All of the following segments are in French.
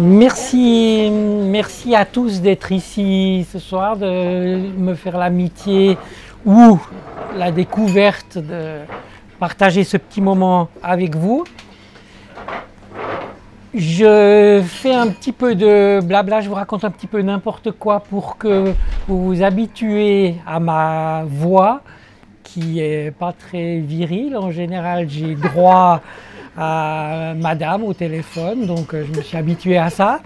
Merci, merci à tous d'être ici ce soir, de me faire l'amitié ou la découverte de partager ce petit moment avec vous. Je fais un petit peu de blabla, je vous raconte un petit peu n'importe quoi pour que vous vous habituez à ma voix qui est pas très virile. En général, j'ai droit à madame au téléphone, donc euh, je me suis habitué à ça.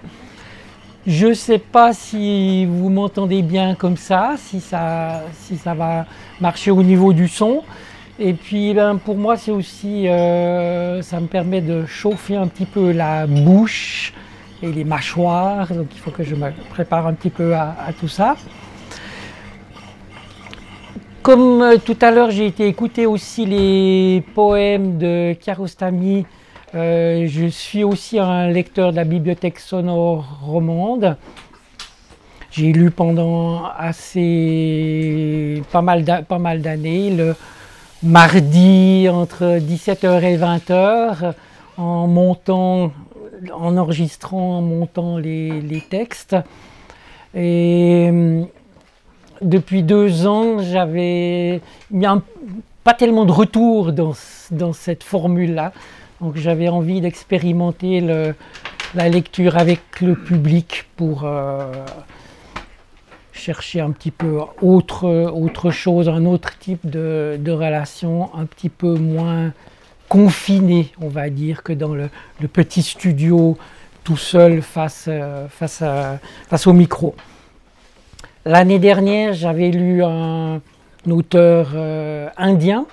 Je ne sais pas si vous m'entendez bien comme ça, si ça, si ça va marcher au niveau du son. Et puis ben, pour moi, c'est aussi, euh, ça me permet de chauffer un petit peu la bouche et les mâchoires. Donc il faut que je me prépare un petit peu à, tout ça. Comme euh, tout à l'heure, j'ai été écouter aussi les poèmes de Kiarostami. Euh, je suis aussi un lecteur de la bibliothèque sonore romande. J'ai lu pendant assez pas mal d'années le mardi entre 17h et 20h en montant, en enregistrant, en montant les, textes. Et depuis deux ans, j'avais pas tellement de retour dans, dans cette formule-là. Donc j'avais envie d'expérimenter la lecture avec le public pour euh, chercher un petit peu autre, autre chose, un autre type de, relation, un petit peu moins confiné, on va dire, que dans le, petit studio tout seul face, face, face au micro. L'année dernière, j'avais lu un, auteur euh, indien.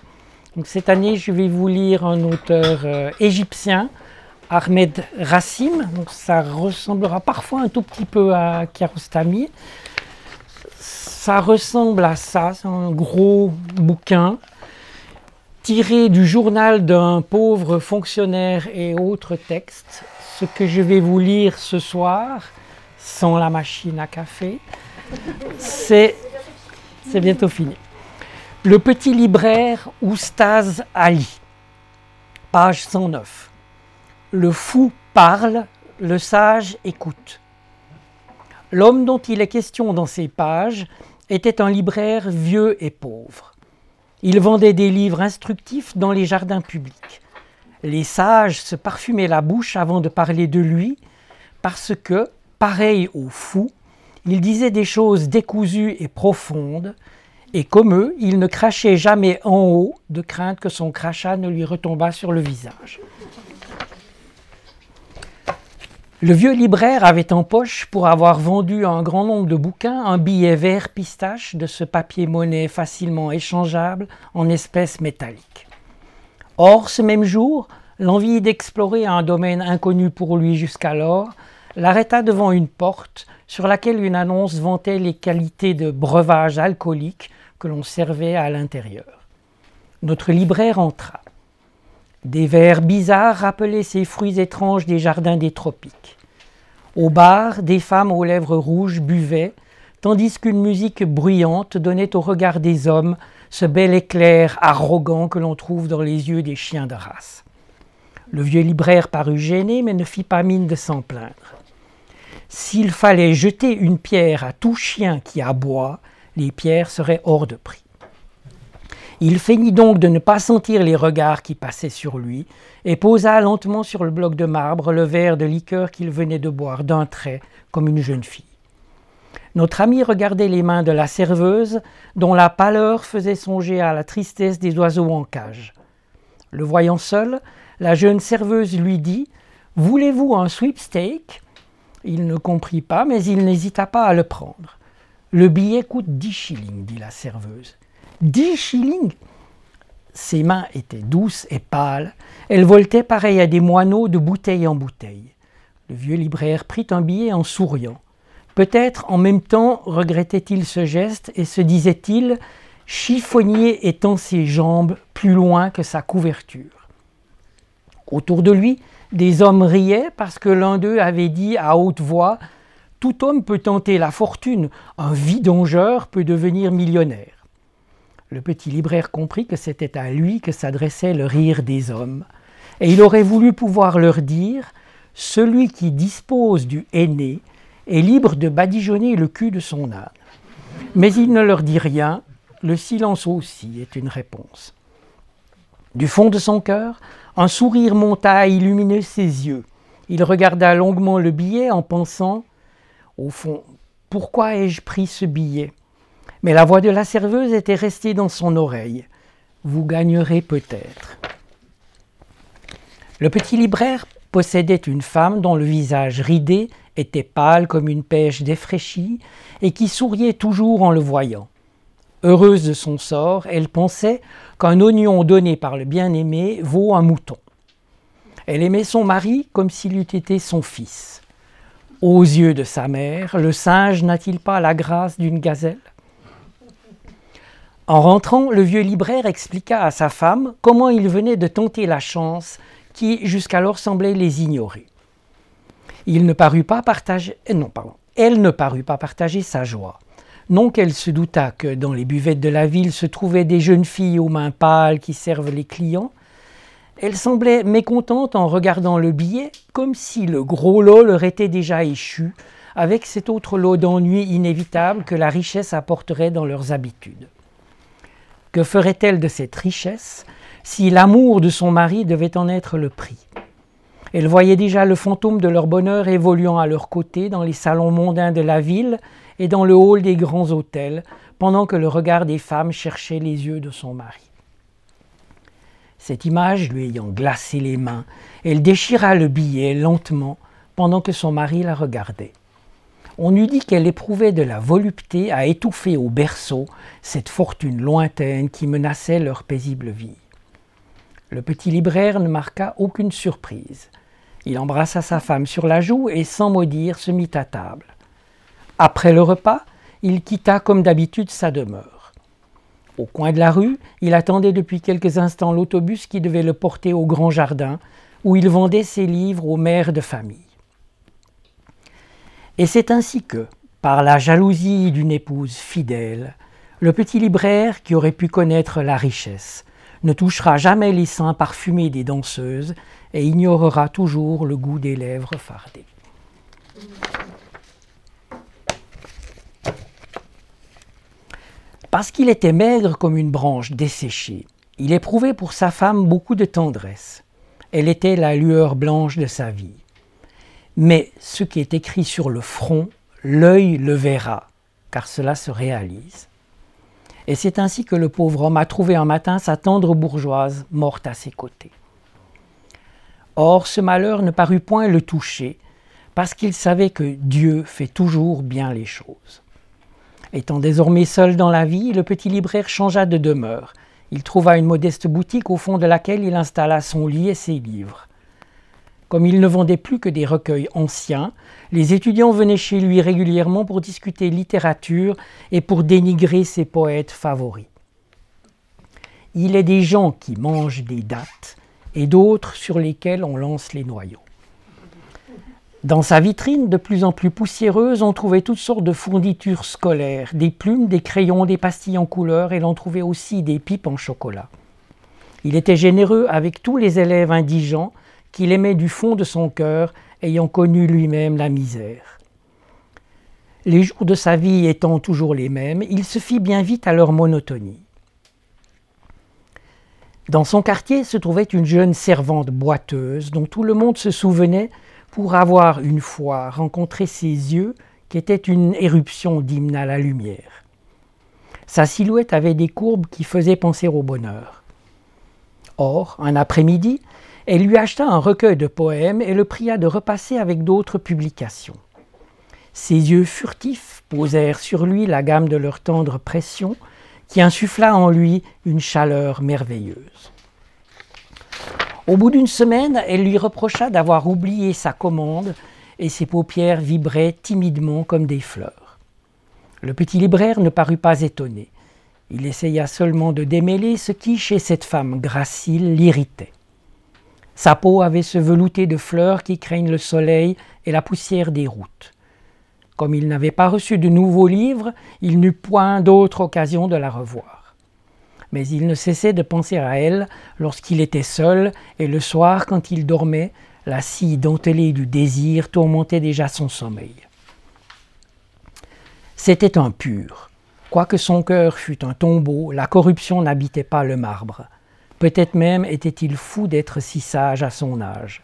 Cette année, je vais vous lire un auteur euh, égyptien, Ahmed Rassim. Ça ressemblera parfois un tout petit peu à Kiarostami ça ressemble à ça, c'est un gros bouquin tiré du journal d'un pauvre fonctionnaire et autres textes. Ce que je vais vous lire ce soir, sans la machine à café, c'est, bientôt fini. Le petit libraire Oustaz Ali, page 109. Le fou parle, le sage écoute. L'homme dont il est question dans ces pages était un libraire vieux et pauvre. Il vendait des livres instructifs dans les jardins publics. Les sages se parfumaient la bouche avant de parler de lui, parce que, pareil aux fous, il disait des choses décousues et profondes, et comme eux, il ne crachait jamais en haut de crainte que son crachat ne lui retombât sur le visage. Le vieux libraire avait en poche, pour avoir vendu un grand nombre de bouquins, un billet vert pistache de ce papier-monnaie facilement échangeable en espèces métalliques. Or, ce même jour, l'envie d'explorer un domaine inconnu pour lui jusqu'alors l'arrêta devant une porte sur laquelle une annonce vantait les qualités de breuvage alcoolique que l'on servait à l'intérieur. Notre libraire entra. Des vers bizarres rappelaient ces fruits étranges des jardins des tropiques. Au bar, des femmes aux lèvres rouges buvaient, tandis qu'une musique bruyante donnait au regard des hommes ce bel éclair arrogant que l'on trouve dans les yeux des chiens de race. Le vieux libraire parut gêné, mais ne fit pas mine de s'en plaindre. S'il fallait jeter une pierre à tout chien qui aboie, les pierres seraient hors de prix. Il feignit donc de ne pas sentir les regards qui passaient sur lui, et posa lentement sur le bloc de marbre le verre de liqueur qu'il venait de boire d'un trait, comme une jeune fille. Notre ami regardait les mains de la serveuse, dont la pâleur faisait songer à la tristesse des oiseaux en cage. Le voyant seul, la jeune serveuse lui dit Voulez-vous un sweepstake? Il ne comprit pas, mais il n'hésita pas à le prendre. Le billet coûte dix shillings, dit la serveuse. 10 shillings Ses mains étaient douces et pâles. Elles voltaient pareilles à des moineaux de bouteille en bouteille. Le vieux libraire prit un billet en souriant. Peut-être en même temps regrettait-il ce geste et se disait-il chiffonnier étant ses jambes plus loin que sa couverture. Autour de lui, des hommes riaient parce que l'un d'eux avait dit à haute voix Tout homme peut tenter la fortune, un vidongeur peut devenir millionnaire. Le petit libraire comprit que c'était à lui que s'adressait le rire des hommes, et il aurait voulu pouvoir leur dire Celui qui dispose du aîné est libre de badigeonner le cul de son âne. Mais il ne leur dit rien, le silence aussi est une réponse. Du fond de son cœur, un sourire monta à illuminer ses yeux. Il regarda longuement le billet en pensant Au fond, pourquoi ai-je pris ce billet? Mais la voix de la serveuse était restée dans son oreille. Vous gagnerez peut-être. Le petit libraire possédait une femme dont le visage ridé était pâle comme une pêche défraîchie et qui souriait toujours en le voyant. Heureuse de son sort, elle pensait qu'un oignon donné par le bien-aimé vaut un mouton. Elle aimait son mari comme s'il eût été son fils. Aux yeux de sa mère, le singe n'a-t-il pas la grâce d'une gazelle? En rentrant, le vieux libraire expliqua à sa femme comment il venait de tenter la chance qui jusqu'alors semblait les ignorer. Il ne parut pas partager, elle ne parut pas partager sa joie. Non qu'elle se doutât que dans les buvettes de la ville se trouvaient des jeunes filles aux mains pâles qui servent les clients, elle semblait mécontente en regardant le billet, comme si le gros lot leur était déjà échu, avec cet autre lot d'ennui inévitable que la richesse apporterait dans leurs habitudes. Que ferait-elle de cette richesse si l'amour de son mari devait en être le prix? Elle voyait déjà le fantôme de leur bonheur évoluant à leur côté dans les salons mondains de la ville et dans le hall des grands hôtels, pendant que le regard des femmes cherchait les yeux de son mari. Cette image lui ayant glacé les mains, elle déchira le billet lentement pendant que son mari la regardait. On eût dit qu'elle éprouvait de la volupté à étouffer au berceau cette fortune lointaine qui menaçait leur paisible vie. Le petit libraire ne marqua aucune surprise. Il embrassa sa femme sur la joue et sans mot dire se mit à table. Après le repas, il quitta comme d'habitude sa demeure. Au coin de la rue, il attendait depuis quelques instants l'autobus qui devait le porter au grand jardin, où il vendait ses livres aux mères de famille. Et c'est ainsi que, par la jalousie d'une épouse fidèle, le petit libraire qui aurait pu connaître la richesse ne touchera jamais les seins parfumés des danseuses et ignorera toujours le goût des lèvres fardées. Parce qu'il était maigre comme une branche desséchée, il éprouvait pour sa femme beaucoup de tendresse. Elle était la lueur blanche de sa vie. Mais ce qui est écrit sur le front, l'œil le verra, car cela se réalise. Et c'est ainsi que le pauvre homme a trouvé un matin sa tendre bourgeoise morte à ses côtés. Or, ce malheur ne parut point le toucher, parce qu'il savait que Dieu fait toujours bien les choses. Étant désormais seul dans la vie, le petit libraire changea de demeure. Il trouva une modeste boutique au fond de laquelle il installa son lit et ses livres. Comme il ne vendait plus que des recueils anciens, les étudiants venaient chez lui régulièrement pour discuter littérature et pour dénigrer ses poètes favoris. Il est des gens qui mangent des dates et d'autres sur lesquels on lance les noyaux. Dans sa vitrine, de plus en plus poussiéreuse, on trouvait toutes sortes de fournitures scolaires, des plumes, des crayons, des pastilles en couleur, et l'on trouvait aussi des pipes en chocolat. Il était généreux avec tous les élèves indigents qu'il aimait du fond de son cœur, ayant connu lui-même la misère. Les jours de sa vie étant toujours les mêmes, il se fit bien vite à leur monotonie. Dans son quartier se trouvait une jeune servante boiteuse dont tout le monde se souvenait pour avoir une fois rencontré ses yeux qui étaient une éruption d'hymne à la lumière. Sa silhouette avait des courbes qui faisaient penser au bonheur. Or, un après-midi, elle lui acheta un recueil de poèmes et le pria de repasser avec d'autres publications. Ses yeux furtifs posèrent sur lui la gamme de leur tendre pression qui insuffla en lui une chaleur merveilleuse. Au bout d'une semaine, elle lui reprocha d'avoir oublié sa commande et ses paupières vibraient timidement comme des fleurs. Le petit libraire ne parut pas étonné. Il essaya seulement de démêler ce qui, chez cette femme gracile, l'irritait. Sa peau avait ce velouté de fleurs qui craignent le soleil et la poussière des routes. Comme il n'avait pas reçu de nouveaux livres, il n'eut point d'autre occasion de la revoir mais il ne cessait de penser à elle lorsqu'il était seul et le soir quand il dormait, La scie dentelée du désir tourmentait déjà son sommeil. C'était un pur. Quoique son cœur fût un tombeau, la corruption n'habitait pas le marbre. Peut-être même était-il fou d'être si sage à son âge.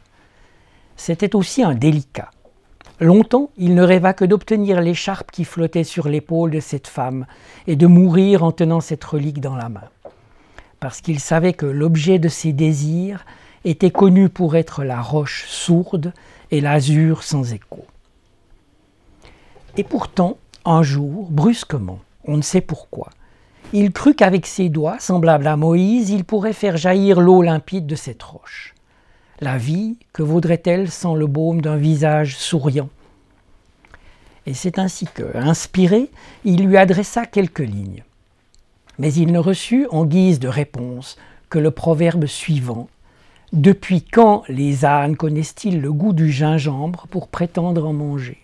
C'était aussi un délicat. Longtemps, il ne rêva que d'obtenir l'écharpe qui flottait sur l'épaule de cette femme et de mourir en tenant cette relique dans la main. Parce qu'il savait que l'objet de ses désirs était connu pour être la roche sourde et l'azur sans écho. Et pourtant, un jour, brusquement, on ne sait pourquoi, il crut qu'avec ses doigts, semblables à Moïse, il pourrait faire jaillir l'eau limpide de cette roche. La vie, que vaudrait-elle sans le baume d'un visage souriant? Et c'est ainsi que, inspiré, il lui adressa quelques lignes. Mais il ne reçut en guise de réponse que le proverbe suivant Depuis quand les ânes connaissent-ils le goût du gingembre pour prétendre en manger?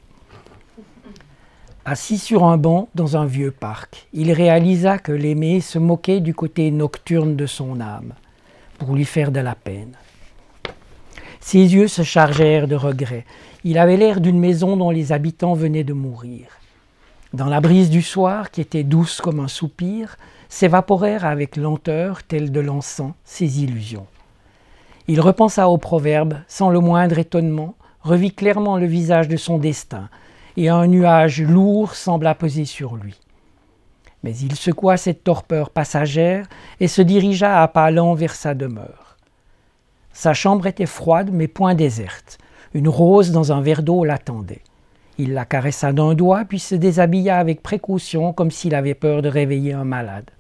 Assis sur un banc dans un vieux parc, il réalisa que l'aimé se moquait du côté nocturne de son âme, pour lui faire de la peine. Ses yeux se chargèrent de regrets. Il avait l'air d'une maison dont les habitants venaient de mourir. Dans la brise du soir, qui était douce comme un soupir, s'évaporèrent avec lenteur, telle de l'encens, ses illusions. Il repensa au proverbe, sans le moindre étonnement, revit clairement le visage de son destin, et un nuage lourd sembla peser sur lui. Mais il secoua cette torpeur passagère et se dirigea à pas lents vers sa demeure. Sa chambre était froide mais point déserte. Une rose dans un verre d'eau l'attendait. Il la caressa d'un doigt puis se déshabilla avec précaution comme s'il avait peur de réveiller un malade.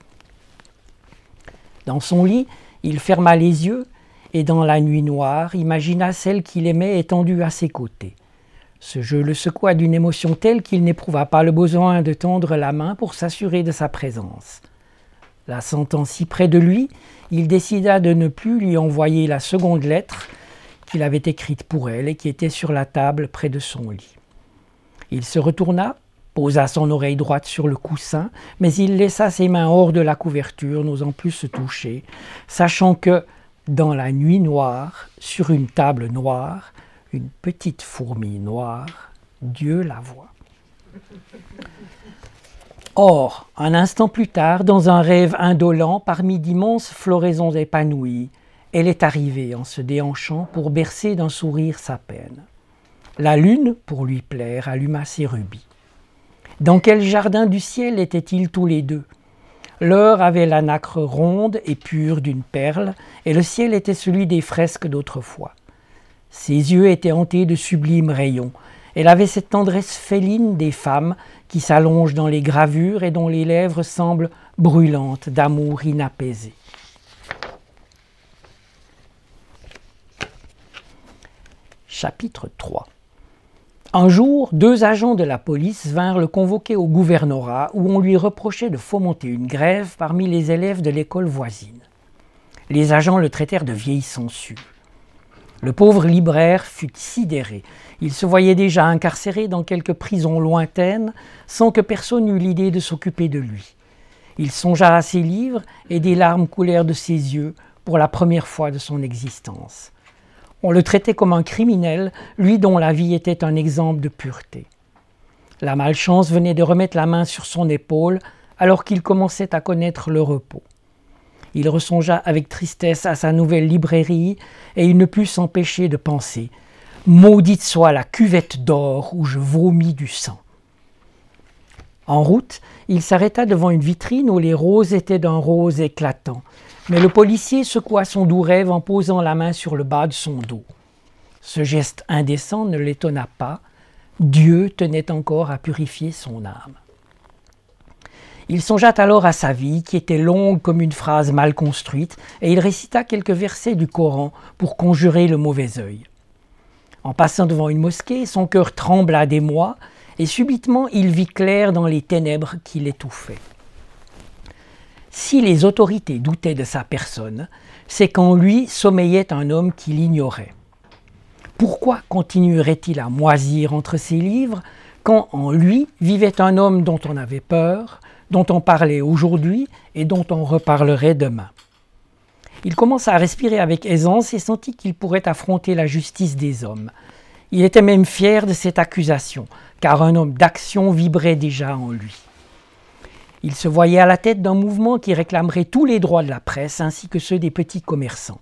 Dans son lit, il ferma les yeux et dans la nuit noire imagina celle qu'il aimait étendue à ses côtés. Ce jeu le secoua d'une émotion telle qu'il n'éprouva pas le besoin de tendre la main pour s'assurer de sa présence. La sentant si près de lui, il décida de ne plus lui envoyer la seconde lettre qu'il avait écrite pour elle et qui était sur la table près de son lit. Il se retourna, posa son oreille droite sur le coussin, mais il laissa ses mains hors de la couverture, n'osant plus se toucher, sachant que, dans la nuit noire, sur une table noire, une petite fourmi noire, Dieu la voit. Or, un instant plus tard, dans un rêve indolent, parmi d'immenses floraisons épanouies, elle est arrivée en se déhanchant pour bercer d'un sourire sa peine. La lune, pour lui plaire, alluma ses rubis. Dans quel jardin du ciel étaient-ils tous les deux? L'heure avait la nacre ronde et pure d'une perle, et le ciel était celui des fresques d'autrefois. Ses yeux étaient hantés de sublimes rayons. Elle avait cette tendresse féline des femmes qui s'allonge dans les gravures et dont les lèvres semblent brûlantes d'amour inapaisé. Chapitre 3 Un jour, deux agents de la police vinrent le convoquer au gouvernorat où on lui reprochait de fomenter une grève parmi les élèves de l'école voisine. Les agents le traitèrent de vieille censure. Le pauvre libraire fut sidéré. Il se voyait déjà incarcéré dans quelque prison lointaine, sans que personne eût l'idée de s'occuper de lui. Il songea à ses livres et des larmes coulèrent de ses yeux pour la première fois de son existence. On le traitait comme un criminel, lui dont la vie était un exemple de pureté. La malchance venait de remettre la main sur son épaule alors qu'il commençait à connaître le repos. Il ressongea avec tristesse à sa nouvelle librairie et il ne put s'empêcher de penser Maudite soit la cuvette d'or où je vomis du sang. En route, il s'arrêta devant une vitrine où les roses étaient d'un rose éclatant, mais le policier secoua son doux rêve en posant la main sur le bas de son dos. Ce geste indécent ne l'étonna pas, Dieu tenait encore à purifier son âme. Il songea alors à sa vie, qui était longue comme une phrase mal construite, et il récita quelques versets du Coran pour conjurer le mauvais œil. En passant devant une mosquée, son cœur trembla d'émoi, et subitement il vit clair dans les ténèbres qui l'étouffaient. Si les autorités doutaient de sa personne, c'est qu'en lui sommeillait un homme qui l'ignorait. Pourquoi continuerait-il à moisir entre ses livres quand en lui vivait un homme dont on avait peur, dont on parlait aujourd'hui et dont on reparlerait demain? Il commença à respirer avec aisance et sentit qu'il pourrait affronter la justice des hommes. Il était même fier de cette accusation, car un homme d'action vibrait déjà en lui. Il se voyait à la tête d'un mouvement qui réclamerait tous les droits de la presse ainsi que ceux des petits commerçants.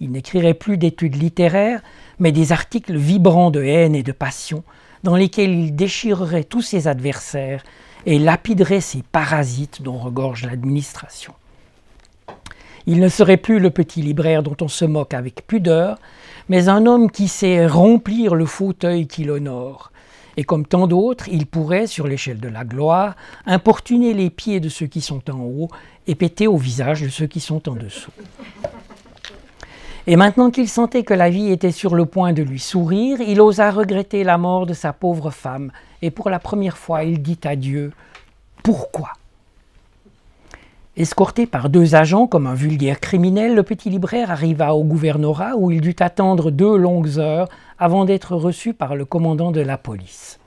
Il n'écrirait plus d'études littéraires, mais des articles vibrants de haine et de passion, dans lesquels il déchirerait tous ses adversaires et lapiderait ces parasites dont regorge l'administration. Il ne serait plus le petit libraire dont on se moque avec pudeur, mais un homme qui sait remplir le fauteuil qui l'honore. Et comme tant d'autres, il pourrait, sur l'échelle de la gloire, importuner les pieds de ceux qui sont en haut et péter au visage de ceux qui sont en dessous. Et maintenant qu'il sentait que la vie était sur le point de lui sourire, il osa regretter la mort de sa pauvre femme, et pour la première fois il dit à Dieu Pourquoi? Escorté par deux agents comme un vulgaire criminel, le petit libraire arriva au gouvernorat où il dut attendre deux longues heures avant d'être reçu par le commandant de la police.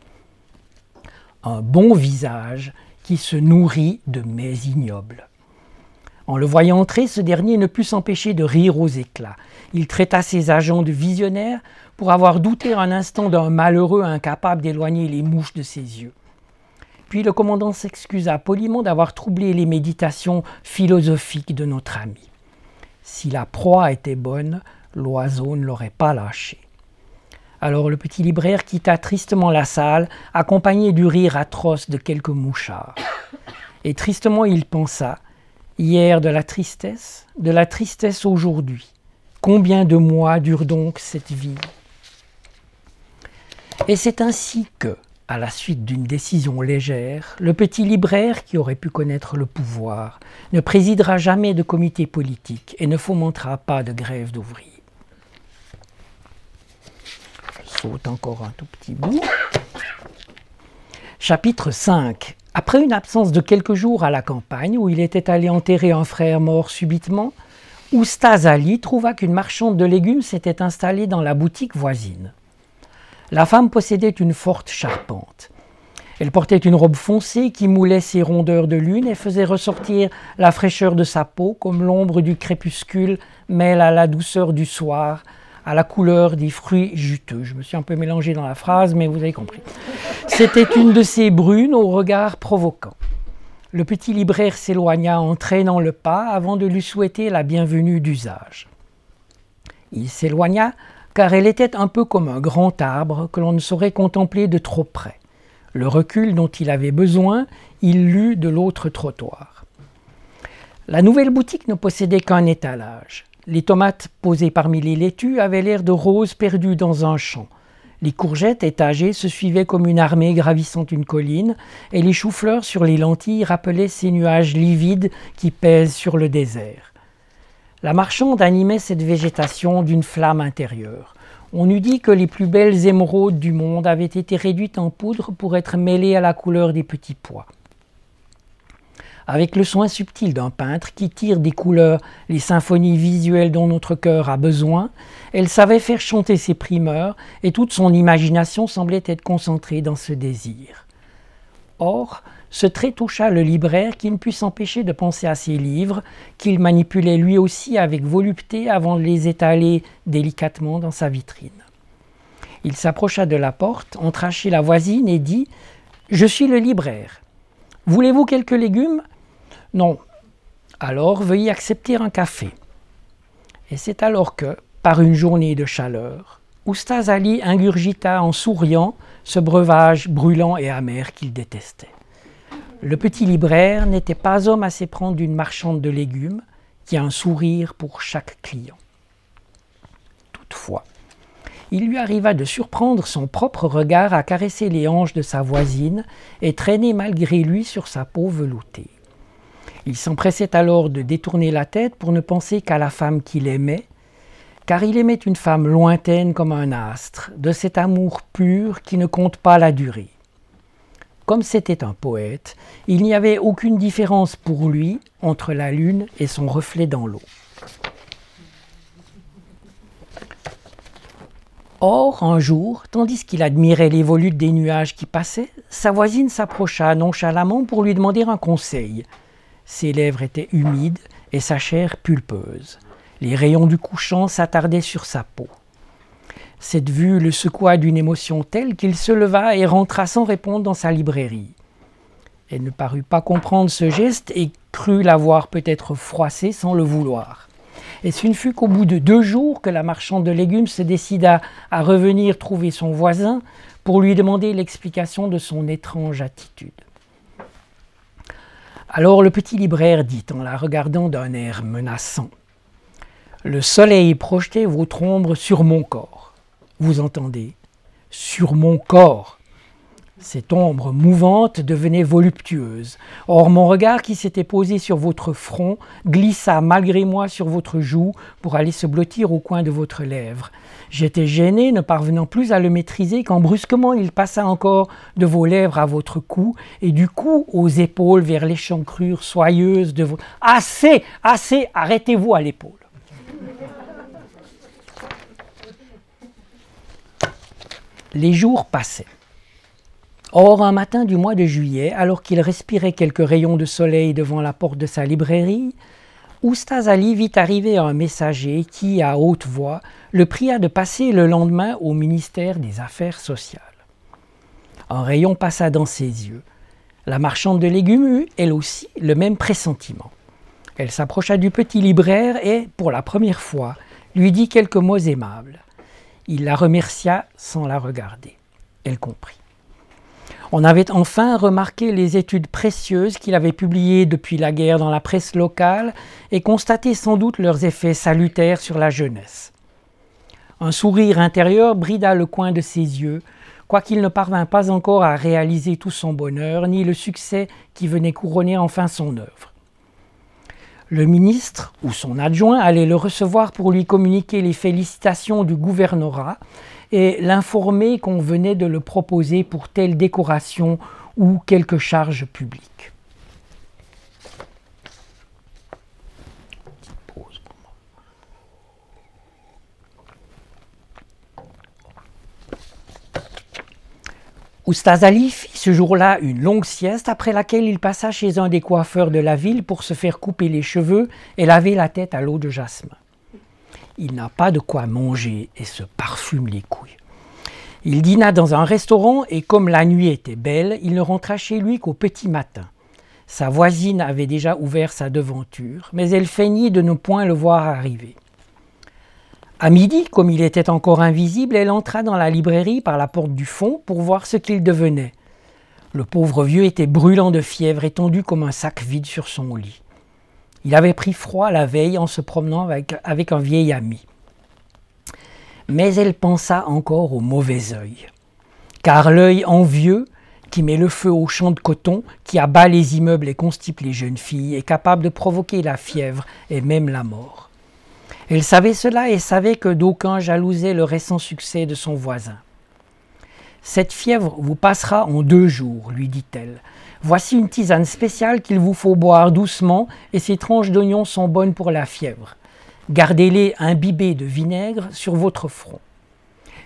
Un bon visage qui se nourrit de mets ignobles. En le voyant entrer, ce dernier ne put s'empêcher de rire aux éclats. Il traita ses agents de visionnaires pour avoir douté un instant d'un malheureux incapable d'éloigner les mouches de ses yeux. Le commandant s'excusa poliment d'avoir troublé les méditations philosophiques de notre ami. Si la proie était bonne, l'oiseau ne l'aurait pas lâché. Alors le petit libraire quitta tristement la salle, accompagné du rire atroce de quelques mouchards. Et tristement il pensa Hier de la tristesse, de la tristesse aujourd'hui. Combien de mois dure donc cette vie? Et c'est ainsi que, à la suite d'une décision légère, le petit libraire qui aurait pu connaître le pouvoir ne présidera jamais de comité politique et ne fomentera pas de grève d'ouvriers. Saute encore un tout petit bout. Chapitre 5 après une absence de quelques jours à la campagne, où il était allé enterrer un frère mort subitement, Oustaz Ali trouva qu'une marchande de légumes s'était installée dans la boutique voisine. La femme possédait une forte charpente. Elle portait une robe foncée qui moulait ses rondeurs de lune et faisait ressortir la fraîcheur de sa peau comme l'ombre du crépuscule mêle à la douceur du soir, à la couleur des fruits juteux. Je me suis un peu mélangé dans la phrase, mais vous avez compris. C'était une de ces brunes au regard provoquant. Le petit libraire s'éloigna en traînant le pas avant de lui souhaiter la bienvenue d'usage. Il s'éloigna car elle était un peu comme un grand arbre que l'on ne saurait contempler de trop près. Le recul dont il avait besoin, il l'eut de l'autre trottoir. La nouvelle boutique ne possédait qu'un étalage. Les tomates posées parmi les laitues avaient l'air de roses perdues dans un champ. Les courgettes étagées se suivaient comme une armée gravissant une colline, et les choux-fleurs sur les lentilles rappelaient ces nuages livides qui pèsent sur le désert. La marchande animait cette végétation d'une flamme intérieure. On eût dit que les plus belles émeraudes du monde avaient été réduites en poudre pour être mêlées à la couleur des petits pois avec le soin subtil d'un peintre qui tire des couleurs les symphonies visuelles dont notre cœur a besoin, elle savait faire chanter ses primeurs et toute son imagination semblait être concentrée dans ce désir. Or, ce trait toucha le libraire qui ne put s'empêcher de penser à ses livres, qu'il manipulait lui aussi avec volupté avant de les étaler délicatement dans sa vitrine. Il s'approcha de la porte, entra chez la voisine et dit Je suis le libraire. Voulez-vous quelques légumes? Non. Alors veuillez accepter un café. Et c'est alors que, par une journée de chaleur, Oustaz Ali ingurgita en souriant ce breuvage brûlant et amer qu'il détestait. Le petit libraire n'était pas homme à s'éprendre d'une marchande de légumes qui a un sourire pour chaque client. Toutefois, il lui arriva de surprendre son propre regard à caresser les hanches de sa voisine et traîner malgré lui sur sa peau veloutée. Il s'empressait alors de détourner la tête pour ne penser qu'à la femme qu'il aimait, car il aimait une femme lointaine comme un astre, de cet amour pur qui ne compte pas la durée. Comme c'était un poète, il n'y avait aucune différence pour lui entre la lune et son reflet dans l'eau. Or, un jour, tandis qu'il admirait les volutes des nuages qui passaient, sa voisine s'approcha nonchalamment pour lui demander un conseil. Ses lèvres étaient humides et sa chair pulpeuse. Les rayons du couchant s'attardaient sur sa peau. Cette vue le secoua d'une émotion telle qu'il se leva et rentra sans répondre dans sa librairie. Elle ne parut pas comprendre ce geste et crut l'avoir peut-être froissé sans le vouloir. Et ce ne fut qu'au bout de deux jours que la marchande de légumes se décida à revenir trouver son voisin pour lui demander l'explication de son étrange attitude. Alors le petit libraire dit en la regardant d'un air menaçant Le soleil projetait votre ombre sur mon corps. Vous entendez Sur mon corps. Cette ombre mouvante devenait voluptueuse. Or mon regard qui s'était posé sur votre front glissa malgré moi sur votre joue pour aller se blottir au coin de votre lèvre. J'étais gêné, ne parvenant plus à le maîtriser, quand brusquement il passa encore de vos lèvres à votre cou, et du cou aux épaules vers l'échancrure soyeuse de vos... Assez, assez, arrêtez-vous à l'épaule. Les jours passaient. Or, un matin du mois de juillet, alors qu'il respirait quelques rayons de soleil devant la porte de sa librairie, Oustaz Ali vit arriver un messager qui, à haute voix, le pria de passer le lendemain au ministère des Affaires sociales. Un rayon passa dans ses yeux. La marchande de légumes eut, elle aussi, le même pressentiment. Elle s'approcha du petit libraire et, pour la première fois, lui dit quelques mots aimables. Il la remercia sans la regarder. Elle comprit. On avait enfin remarqué les études précieuses qu'il avait publiées depuis la guerre dans la presse locale et constaté sans doute leurs effets salutaires sur la jeunesse. Un sourire intérieur brida le coin de ses yeux, quoiqu'il ne parvint pas encore à réaliser tout son bonheur, ni le succès qui venait couronner enfin son œuvre. Le ministre ou son adjoint allait le recevoir pour lui communiquer les félicitations du gouvernorat et l'informer qu'on venait de le proposer pour telle décoration ou quelque charge publique. Oustaz Ali fit ce jour-là une longue sieste après laquelle il passa chez un des coiffeurs de la ville pour se faire couper les cheveux et laver la tête à l'eau de jasmin il n'a pas de quoi manger et se parfume les couilles. Il dîna dans un restaurant et comme la nuit était belle, il ne rentra chez lui qu'au petit matin. Sa voisine avait déjà ouvert sa devanture, mais elle feignit de ne point le voir arriver. À midi, comme il était encore invisible, elle entra dans la librairie par la porte du fond pour voir ce qu'il devenait. Le pauvre vieux était brûlant de fièvre, étendu comme un sac vide sur son lit. Il avait pris froid la veille en se promenant avec, avec un vieil ami. Mais elle pensa encore au mauvais œil. Car l'œil envieux, qui met le feu aux champs de coton, qui abat les immeubles et constipe les jeunes filles, est capable de provoquer la fièvre et même la mort. Elle savait cela et savait que d'aucuns jalousaient le récent succès de son voisin. Cette fièvre vous passera en deux jours, lui dit-elle, Voici une tisane spéciale qu'il vous faut boire doucement et ces tranches d'oignons sont bonnes pour la fièvre. Gardez-les imbibées de vinaigre sur votre front.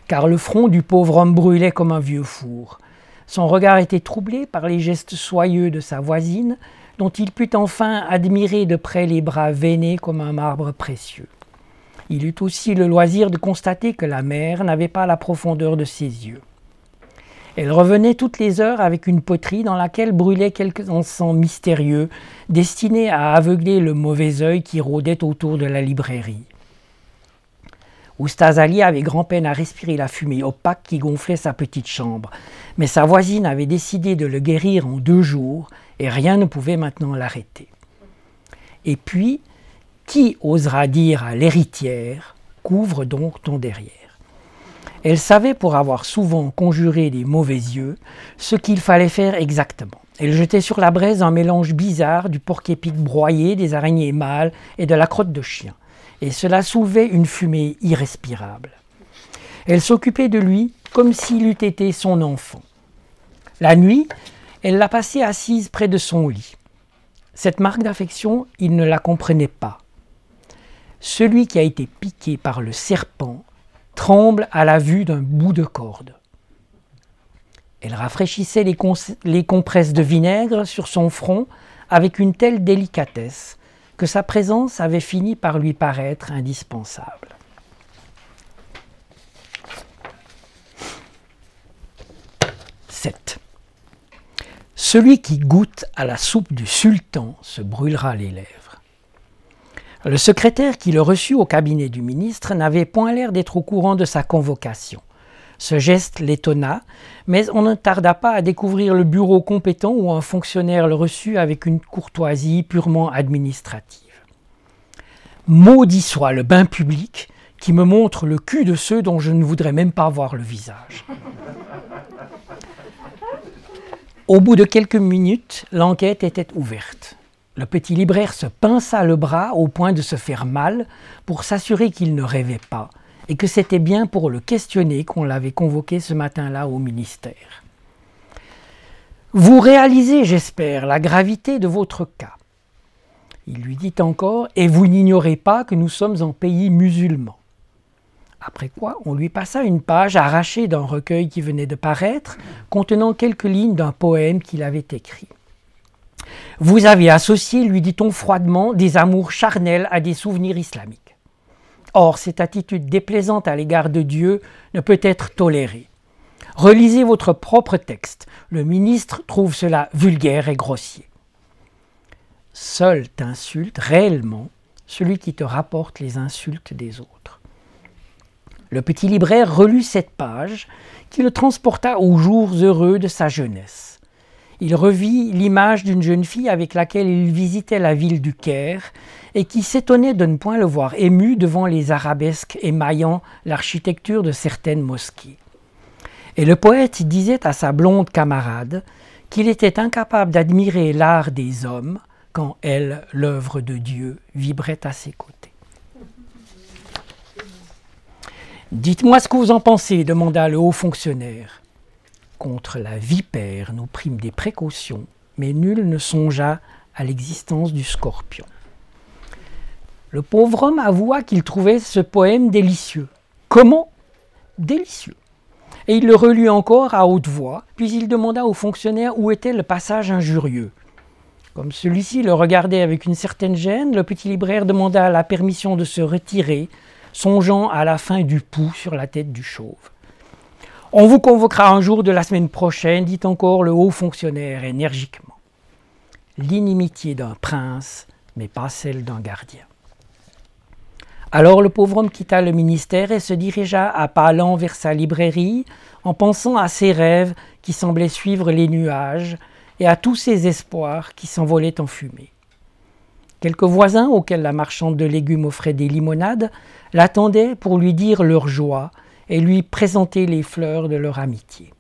Car le front du pauvre homme brûlait comme un vieux four. Son regard était troublé par les gestes soyeux de sa voisine, dont il put enfin admirer de près les bras veinés comme un marbre précieux. Il eut aussi le loisir de constater que la mer n'avait pas la profondeur de ses yeux. Elle revenait toutes les heures avec une poterie dans laquelle brûlaient quelques encens mystérieux, destinés à aveugler le mauvais œil qui rôdait autour de la librairie. Oustaz Ali avait grand-peine à respirer la fumée opaque qui gonflait sa petite chambre, mais sa voisine avait décidé de le guérir en deux jours et rien ne pouvait maintenant l'arrêter. Et puis, qui osera dire à l'héritière Couvre donc ton derrière elle savait, pour avoir souvent conjuré des mauvais yeux, ce qu'il fallait faire exactement. Elle jetait sur la braise un mélange bizarre du porc-épic broyé, des araignées mâles et de la crotte de chien. Et cela soulevait une fumée irrespirable. Elle s'occupait de lui comme s'il eût été son enfant. La nuit, elle l'a passé assise près de son lit. Cette marque d'affection, il ne la comprenait pas. Celui qui a été piqué par le serpent tremble à la vue d'un bout de corde. Elle rafraîchissait les, compresses de vinaigre sur son front avec une telle délicatesse que sa présence avait fini par lui paraître indispensable. Celui qui goûte à la soupe du sultan se brûlera les lèvres. Le secrétaire qui le reçut au cabinet du ministre n'avait point l'air d'être au courant de sa convocation. Ce geste l'étonna, mais on ne tarda pas à découvrir le bureau compétent où un fonctionnaire le reçut avec une courtoisie purement administrative. Maudit soit le bain public qui me montre le cul de ceux dont je ne voudrais même pas voir le visage. Au bout de quelques minutes, l'enquête était ouverte. Le petit libraire se pinça le bras au point de se faire mal pour s'assurer qu'il ne rêvait pas et que c'était bien pour le questionner qu'on l'avait convoqué ce matin-là au ministère. Vous réalisez, j'espère, la gravité de votre cas. Il lui dit encore, et vous n'ignorez pas que nous sommes en pays musulman. Après quoi, on lui passa une page arrachée d'un recueil qui venait de paraître, contenant quelques lignes d'un poème qu'il avait écrit. Vous avez associé, lui dit-on froidement, des amours charnels à des souvenirs islamiques. Or, cette attitude déplaisante à l'égard de Dieu ne peut être tolérée. Relisez votre propre texte. Le ministre trouve cela vulgaire et grossier. Seul t'insulte réellement celui qui te rapporte les insultes des autres. Le petit libraire relut cette page qui le transporta aux jours heureux de sa jeunesse. Il revit l'image d'une jeune fille avec laquelle il visitait la ville du Caire et qui s'étonnait de ne point le voir ému devant les arabesques émaillant l'architecture de certaines mosquées. Et le poète disait à sa blonde camarade qu'il était incapable d'admirer l'art des hommes quand elle, l'œuvre de Dieu, vibrait à ses côtés. Dites-moi ce que vous en pensez, demanda le haut fonctionnaire. Contre la vipère, nous prîmes des précautions, mais nul ne songea à l'existence du scorpion. Le pauvre homme avoua qu'il trouvait ce poème délicieux. Comment? Délicieux. Et il le relut encore à haute voix, puis il demanda au fonctionnaire où était le passage injurieux. Comme celui-ci le regardait avec une certaine gêne, le petit libraire demanda la permission de se retirer, songeant à la fin du pouls sur la tête du chauve. On vous convoquera un jour de la semaine prochaine, dit encore le haut fonctionnaire énergiquement. L'inimitié d'un prince, mais pas celle d'un gardien. Alors le pauvre homme quitta le ministère et se dirigea à pas lents vers sa librairie, en pensant à ses rêves qui semblaient suivre les nuages et à tous ses espoirs qui s'envolaient en fumée. Quelques voisins auxquels la marchande de légumes offrait des limonades l'attendaient pour lui dire leur joie et lui présenter les fleurs de leur amitié.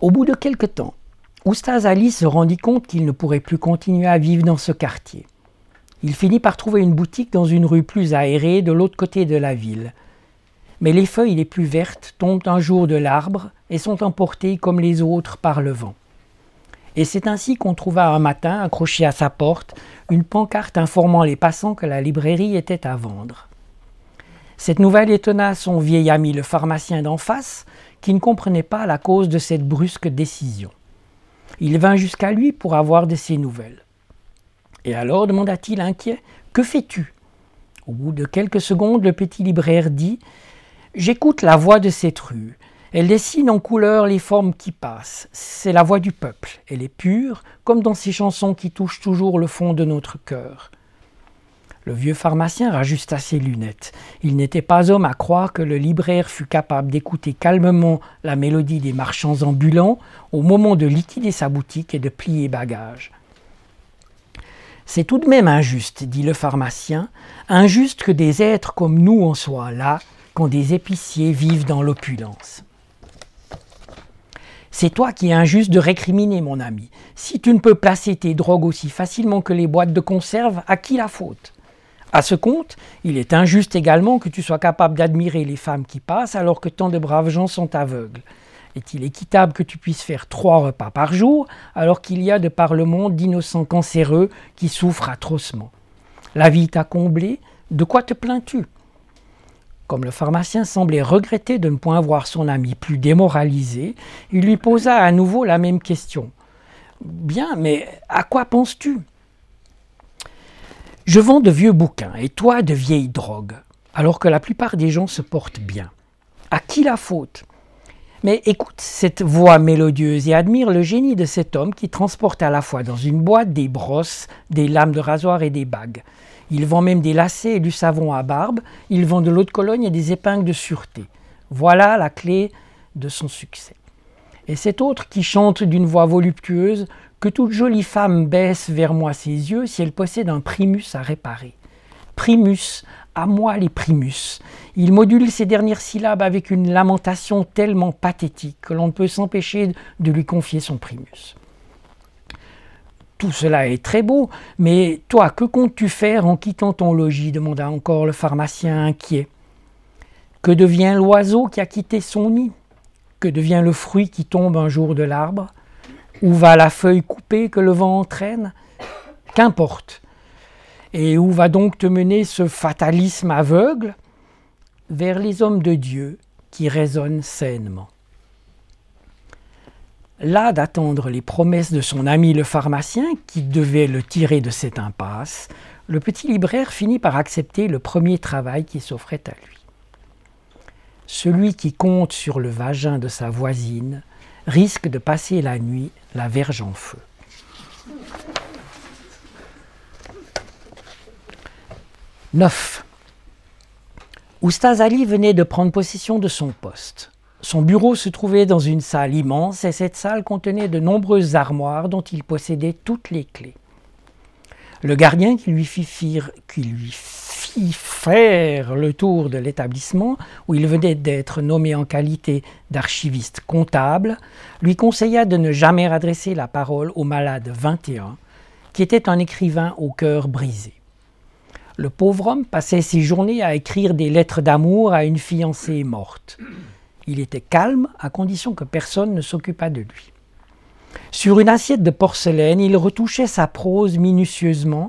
Au bout de quelque temps, Oustaz Ali se rendit compte qu'il ne pourrait plus continuer à vivre dans ce quartier. Il finit par trouver une boutique dans une rue plus aérée de l'autre côté de la ville. Mais les feuilles les plus vertes tombent un jour de l'arbre et sont emportées comme les autres par le vent. Et c'est ainsi qu'on trouva un matin, accroché à sa porte, une pancarte informant les passants que la librairie était à vendre. Cette nouvelle étonna son vieil ami le pharmacien d'en face, qui ne comprenait pas la cause de cette brusque décision. Il vint jusqu'à lui pour avoir de ses nouvelles. Et alors, demanda-t-il inquiet, que fais-tu? Au bout de quelques secondes, le petit libraire dit J'écoute la voix de cette rue. Elle dessine en couleur les formes qui passent. C'est la voix du peuple. Elle est pure, comme dans ces chansons qui touchent toujours le fond de notre cœur. Le vieux pharmacien rajusta ses lunettes. Il n'était pas homme à croire que le libraire fût capable d'écouter calmement la mélodie des marchands ambulants au moment de liquider sa boutique et de plier bagages. C'est tout de même injuste, dit le pharmacien, injuste que des êtres comme nous en soient là, quand des épiciers vivent dans l'opulence. C'est toi qui es injuste de récriminer, mon ami. Si tu ne peux placer tes drogues aussi facilement que les boîtes de conserve, à qui la faute? À ce compte, il est injuste également que tu sois capable d'admirer les femmes qui passent alors que tant de braves gens sont aveugles. Est-il équitable que tu puisses faire trois repas par jour alors qu'il y a de par le monde d'innocents cancéreux qui souffrent atrocement? La vie t'a comblé, de quoi te plains-tu? Comme le pharmacien semblait regretter de ne point voir son ami plus démoralisé, il lui posa à nouveau la même question. Bien, mais à quoi penses-tu? Je vends de vieux bouquins et toi de vieilles drogues, alors que la plupart des gens se portent bien. À qui la faute? Mais écoute cette voix mélodieuse et admire le génie de cet homme qui transporte à la fois dans une boîte des brosses, des lames de rasoir et des bagues. Il vend même des lacets et du savon à barbe, il vend de l'eau de Cologne et des épingles de sûreté. Voilà la clé de son succès. Et cet autre qui chante d'une voix voluptueuse que toute jolie femme baisse vers moi ses yeux si elle possède un primus à réparer. Primus, à moi les primus. Il module ses dernières syllabes avec une lamentation tellement pathétique que l'on ne peut s'empêcher de lui confier son primus. Tout cela est très beau, mais toi, que comptes-tu faire en quittant ton logis demanda encore le pharmacien inquiet. Que devient l'oiseau qui a quitté son nid? Que devient le fruit qui tombe un jour de l'arbre? Où va la feuille coupée que le vent entraîne? Qu'importe. Et où va donc te mener ce fatalisme aveugle? Vers les hommes de Dieu qui raisonnent sainement. Là d'attendre les promesses de son ami le pharmacien qui devait le tirer de cette impasse, le petit libraire finit par accepter le premier travail qui s'offrait à lui. Celui qui compte sur le vagin de sa voisine risque de passer la nuit la verge en feu. 9. Oustaz Ali venait de prendre possession de son poste. Son bureau se trouvait dans une salle immense et cette salle contenait de nombreuses armoires dont il possédait toutes les clés. Le gardien qui lui fit, faire le tour de l'établissement où il venait d'être nommé en qualité d'archiviste comptable lui conseilla de ne jamais adresser la parole au malade 21 qui était un écrivain au cœur brisé. Le pauvre homme passait ses journées à écrire des lettres d'amour à une fiancée morte. Il était calme à condition que personne ne s'occupât de lui. Sur une assiette de porcelaine, il retouchait sa prose minutieusement,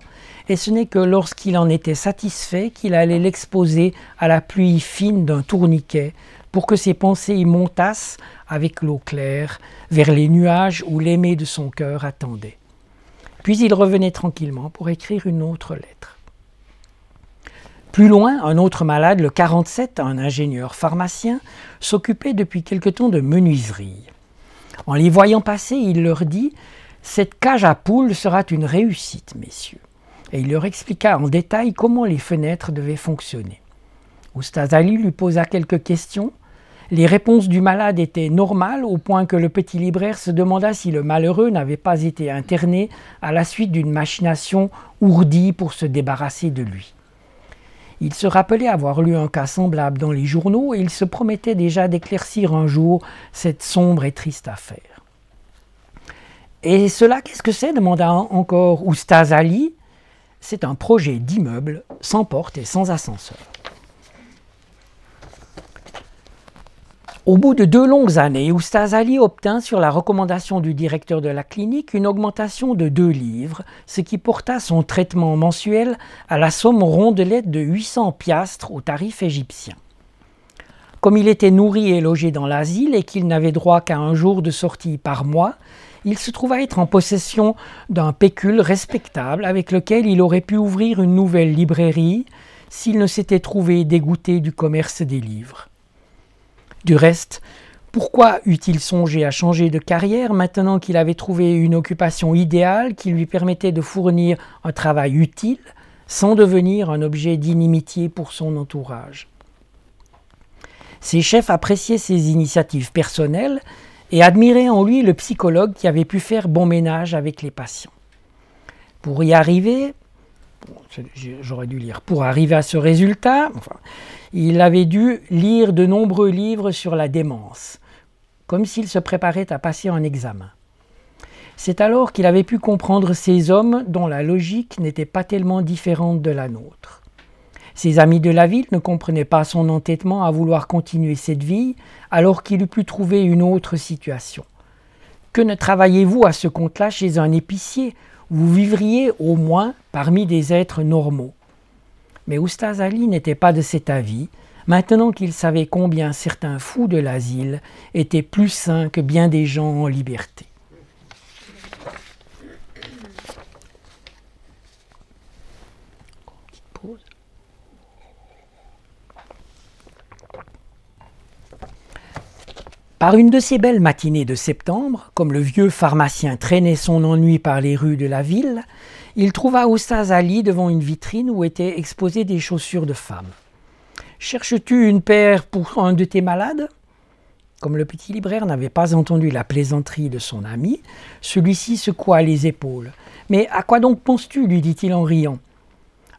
et ce n'est que lorsqu'il en était satisfait qu'il allait l'exposer à la pluie fine d'un tourniquet pour que ses pensées y montassent avec l'eau claire vers les nuages où l'aimé de son cœur attendait. Puis il revenait tranquillement pour écrire une autre lettre. Plus loin, un autre malade, le 47, un ingénieur pharmacien, s'occupait depuis quelque temps de menuiserie. En les voyant passer, il leur dit Cette cage à poules sera une réussite, messieurs. Et il leur expliqua en détail comment les fenêtres devaient fonctionner. Oustaz Ali lui posa quelques questions. Les réponses du malade étaient normales au point que le petit libraire se demanda si le malheureux n'avait pas été interné à la suite d'une machination ourdie pour se débarrasser de lui. Il se rappelait avoir lu un cas semblable dans les journaux et il se promettait déjà d'éclaircir un jour cette sombre et triste affaire. Et cela, qu'est-ce que c'est? demanda encore Oustaz Ali. C'est un projet d'immeuble sans porte et sans ascenseur. Au bout de deux longues années, Oustaz Ali obtint, sur la recommandation du directeur de la clinique, une augmentation de deux livres, ce qui porta son traitement mensuel à la somme rondelette de 800 piastres au tarif égyptien. Comme il était nourri et logé dans l'asile et qu'il n'avait droit qu'à un jour de sortie par mois, il se trouva être en possession d'un pécule respectable avec lequel il aurait pu ouvrir une nouvelle librairie s'il ne s'était trouvé dégoûté du commerce des livres. Du reste, pourquoi eût-il songé à changer de carrière maintenant qu'il avait trouvé une occupation idéale qui lui permettait de fournir un travail utile sans devenir un objet d'inimitié pour son entourage? Ses chefs appréciaient ses initiatives personnelles et admiraient en lui le psychologue qui avait pu faire bon ménage avec les patients. Pour y arriver, j'aurais dû lire, pour arriver à ce résultat, il avait dû lire de nombreux livres sur la démence, comme s'il se préparait à passer un examen. C'est alors qu'il avait pu comprendre ces hommes dont la logique n'était pas tellement différente de la nôtre. Ses amis de la ville ne comprenaient pas son entêtement à vouloir continuer cette vie alors qu'il eût pu trouver une autre situation. Que ne travaillez-vous à ce compte-là chez un épicier? Vous vivriez au moins parmi des êtres normaux. Mais Oustaz Ali n'était pas de cet avis, maintenant qu'il savait combien certains fous de l'asile étaient plus sains que bien des gens en liberté. Par une de ces belles matinées de septembre, comme le vieux pharmacien traînait son ennui par les rues de la ville, il trouva Oustaz Ali devant une vitrine où étaient exposées des chaussures de femme. Cherches-tu une paire pour un de tes malades? Comme le petit libraire n'avait pas entendu la plaisanterie de son ami, celui-ci secoua les épaules. Mais à quoi donc penses-tu? lui dit-il en riant.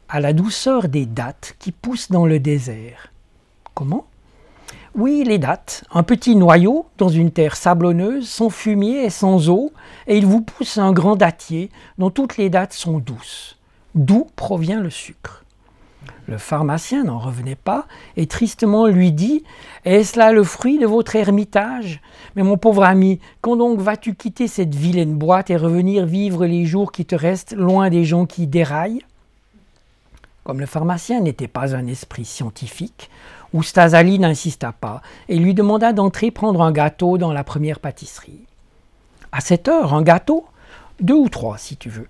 À la douceur des dattes qui poussent dans le désert. Comment? Oui, les dattes, un petit noyau dans une terre sablonneuse, sans fumier et sans eau, et il vous pousse un grand dattier dont toutes les dattes sont douces. D'où provient le sucre? Le pharmacien n'en revenait pas et tristement lui dit Est-ce là le fruit de votre ermitage? Mais mon pauvre ami, quand donc vas-tu quitter cette vilaine boîte et revenir vivre les jours qui te restent loin des gens qui déraillent? Comme le pharmacien n'était pas un esprit scientifique, Ali n'insista pas et lui demanda d'entrer prendre un gâteau dans la première pâtisserie. À cette heure, un gâteau Deux ou trois, si tu veux.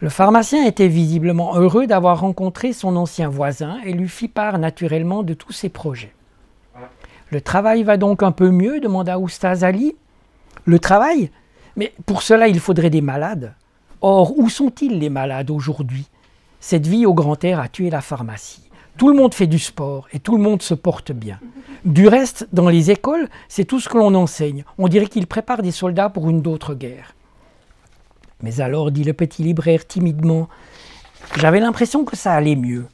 Le pharmacien était visiblement heureux d'avoir rencontré son ancien voisin et lui fit part naturellement de tous ses projets. Le travail va donc un peu mieux demanda Oustaz Ali. Le travail? Mais pour cela, il faudrait des malades. Or, où sont-ils les malades aujourd'hui? Cette vie au grand air a tué la pharmacie. Tout le monde fait du sport et tout le monde se porte bien. Du reste, dans les écoles, c'est tout ce que l'on enseigne. On dirait qu'ils préparent des soldats pour une d'autres guerre. Mais alors, dit le petit libraire timidement, j'avais l'impression que ça allait mieux.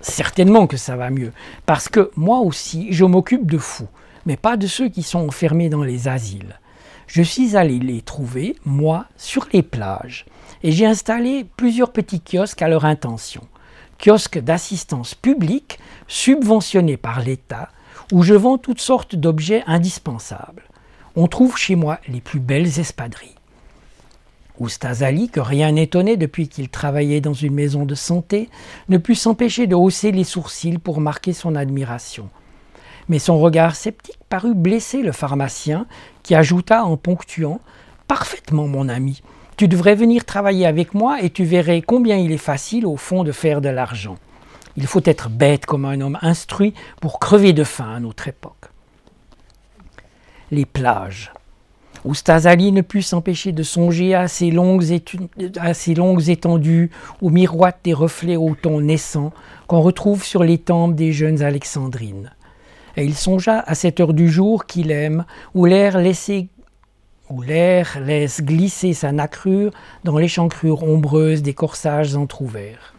Certainement que ça va mieux, parce que moi aussi, je m'occupe de fous, mais pas de ceux qui sont enfermés dans les asiles. Je suis allé les trouver, moi, sur les plages, et j'ai installé plusieurs petits kiosques à leur intention kiosque d'assistance publique subventionné par l'État où je vends toutes sortes d'objets indispensables. On trouve chez moi les plus belles espadrilles. Oustaz Ali, que rien n'étonnait depuis qu'il travaillait dans une maison de santé, ne put s'empêcher de hausser les sourcils pour marquer son admiration. Mais son regard sceptique parut blesser le pharmacien, qui ajouta en ponctuant Parfaitement, mon ami. Tu devrais venir travailler avec moi et tu verrais combien il est facile au fond de faire de l'argent. Il faut être bête comme un homme instruit pour crever de faim à notre époque. Les plages. Oustaz Ali ne put s'empêcher de songer à ces, longues étendues où miroitent des reflets au ton naissant qu'on retrouve sur les tempes des jeunes alexandrines. Et il songea à cette heure du jour qu'il aime, où l'air laissé où l'air laisse glisser sa nacrure dans l'échancrure ombreuse des corsages entr'ouverts.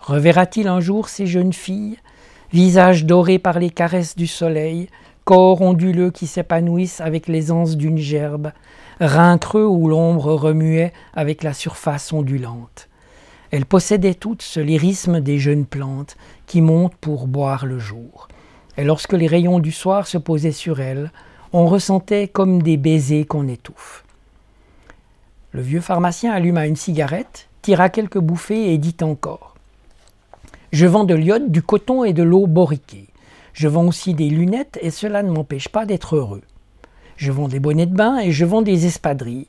Reverra-t-il un jour ces jeunes filles, visages dorés par les caresses du soleil, corps onduleux qui s'épanouissent avec l'aisance d'une gerbe, reins creux où l'ombre remuait avec la surface ondulante? Elles possédaient toutes ce lyrisme des jeunes plantes qui montent pour boire le jour. Et lorsque les rayons du soir se posaient sur elles, on ressentait comme des baisers qu'on étouffe. Le vieux pharmacien alluma une cigarette, tira quelques bouffées et dit encore Je vends de l'iode, du coton et de l'eau boriquée. Je vends aussi des lunettes et cela ne m'empêche pas d'être heureux. Je vends des bonnets de bain et je vends des espadrilles.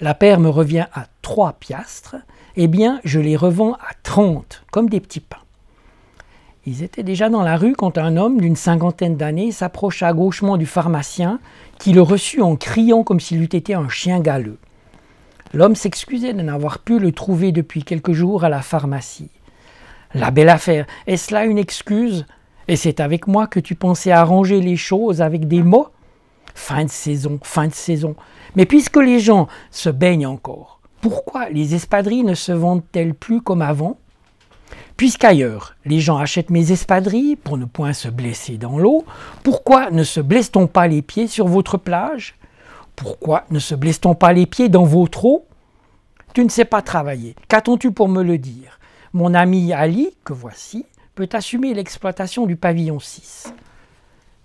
La paire me revient à trois piastres, eh bien je les revends à trente, comme des petits pains. Ils étaient déjà dans la rue quand un homme d'une cinquantaine d'années s'approcha gauchement du pharmacien, qui le reçut en criant comme s'il eût été un chien galeux. L'homme s'excusait de n'avoir pu le trouver depuis quelques jours à la pharmacie. La belle affaire, est-ce là une excuse? Et c'est avec moi que tu pensais arranger les choses avec des mots? Fin de saison, fin de saison. Mais puisque les gens se baignent encore, pourquoi les espadrilles ne se vendent-elles plus comme avant? Puisqu'ailleurs, les gens achètent mes espadrilles pour ne point se blesser dans l'eau, pourquoi ne se blesse-t-on pas les pieds sur votre plage? Pourquoi ne se blesse-t-on pas les pieds dans votre eau? Tu ne sais pas travailler. Qu'attends-tu pour me le dire? Mon ami Ali, que voici, peut assumer l'exploitation du pavillon 6.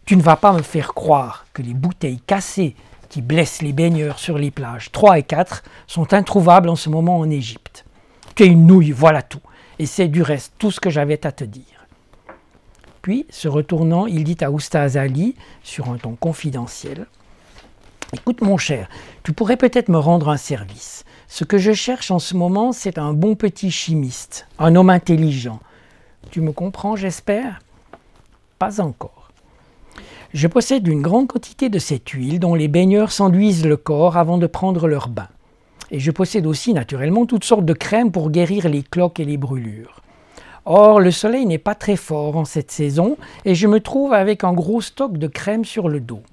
Tu ne vas pas me faire croire que les bouteilles cassées qui blessent les baigneurs sur les plages 3 et 4 sont introuvables en ce moment en Égypte. Tu es une nouille, voilà tout. Et c'est du reste tout ce que j'avais à te dire. Puis, se retournant, il dit à Oustaz Ali, sur un ton confidentiel, Écoute mon cher, tu pourrais peut-être me rendre un service. Ce que je cherche en ce moment, c'est un bon petit chimiste, un homme intelligent, Tu me comprends, j'espère? Pas encore. Je possède une grande quantité de cette huile dont les baigneurs s'enduisent le corps avant de prendre leur bain. Et je possède aussi naturellement toutes sortes de crèmes pour guérir les cloques et les brûlures. Or, le soleil n'est pas très fort en cette saison et je me trouve avec un gros stock de crème sur le dos.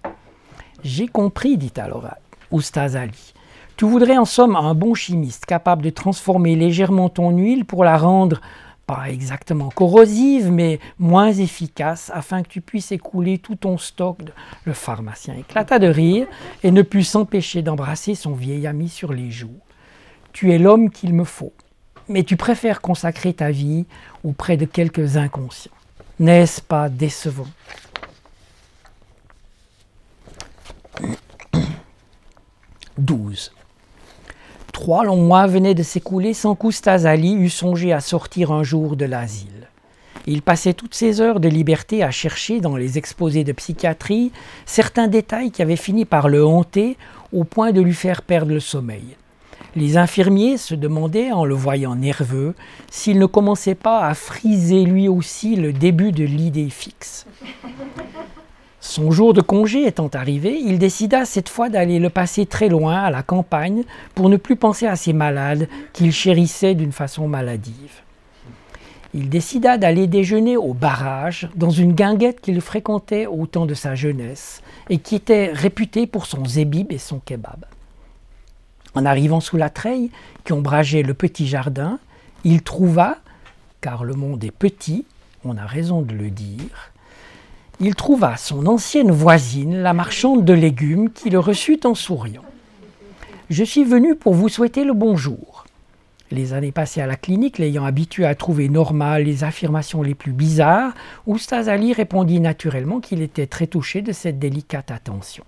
J'ai compris, dit alors Oustaz Ali. Tu voudrais en somme un bon chimiste capable de transformer légèrement ton huile pour la rendre pas exactement corrosive, mais moins efficace, afin que tu puisses écouler tout ton stock. Le pharmacien éclata de rire et ne put s'empêcher d'embrasser son vieil ami sur les joues. Tu es l'homme qu'il me faut, mais tu préfères consacrer ta vie auprès de quelques inconscients. N'est-ce pas décevant? 12. Trois longs mois venaient de s'écouler sans qu'Oustazali eût songé à sortir un jour de l'asile. Il passait toutes ses heures de liberté à chercher dans les exposés de psychiatrie certains détails qui avaient fini par le hanter au point de lui faire perdre le sommeil. Les infirmiers se demandaient, en le voyant nerveux, s'il ne commençait pas à friser lui aussi le début de l'idée fixe. Son jour de congé étant arrivé, il décida cette fois d'aller le passer très loin, à la campagne, pour ne plus penser à ses malades qu'il chérissait d'une façon maladive. Il décida d'aller déjeuner au barrage, dans une guinguette qu'il fréquentait au temps de sa jeunesse, et qui était réputée pour son zébib et son kebab. En arrivant sous la treille qui ombrageait le petit jardin, il trouva, car le monde est petit, on a raison de le dire, il trouva son ancienne voisine, la marchande de légumes, qui le reçut en souriant. Je suis venu pour vous souhaiter le bonjour. Les années passées à la clinique l'ayant habitué à trouver normal les affirmations les plus bizarres, Oustaz Ali répondit naturellement qu'il était très touché de cette délicate attention.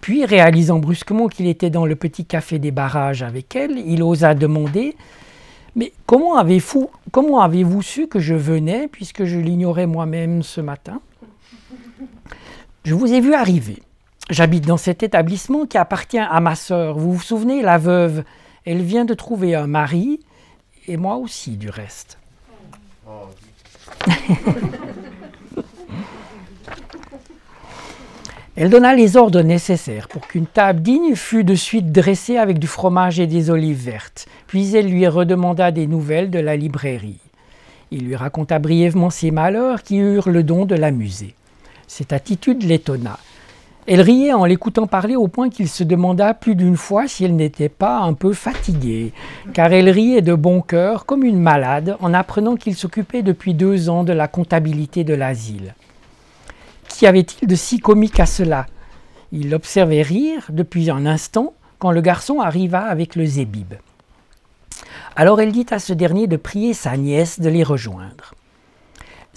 Puis, réalisant brusquement qu'il était dans le petit café des barrages avec elle, il osa demander Mais comment avez-vous avez su que je venais, puisque je l'ignorais moi-même ce matin? Je vous ai vu arriver. J'habite dans cet établissement qui appartient à ma sœur. Vous vous souvenez, la veuve Elle vient de trouver un mari, et moi aussi du reste. Elle donna les ordres nécessaires pour qu'une table digne fût de suite dressée avec du fromage et des olives vertes. Puis elle lui redemanda des nouvelles de la librairie. Il lui raconta brièvement ses malheurs qui eurent le don de l'amuser. Cette attitude l'étonna. Elle riait en l'écoutant parler au point qu'il se demanda plus d'une fois si elle n'était pas un peu fatiguée, car elle riait de bon cœur comme une malade en apprenant qu'il s'occupait depuis deux ans de la comptabilité de l'asile. Qu'y avait-il de si comique à cela? Il l'observait rire depuis un instant quand le garçon arriva avec le zébib. Alors elle dit à ce dernier de prier sa nièce de les rejoindre.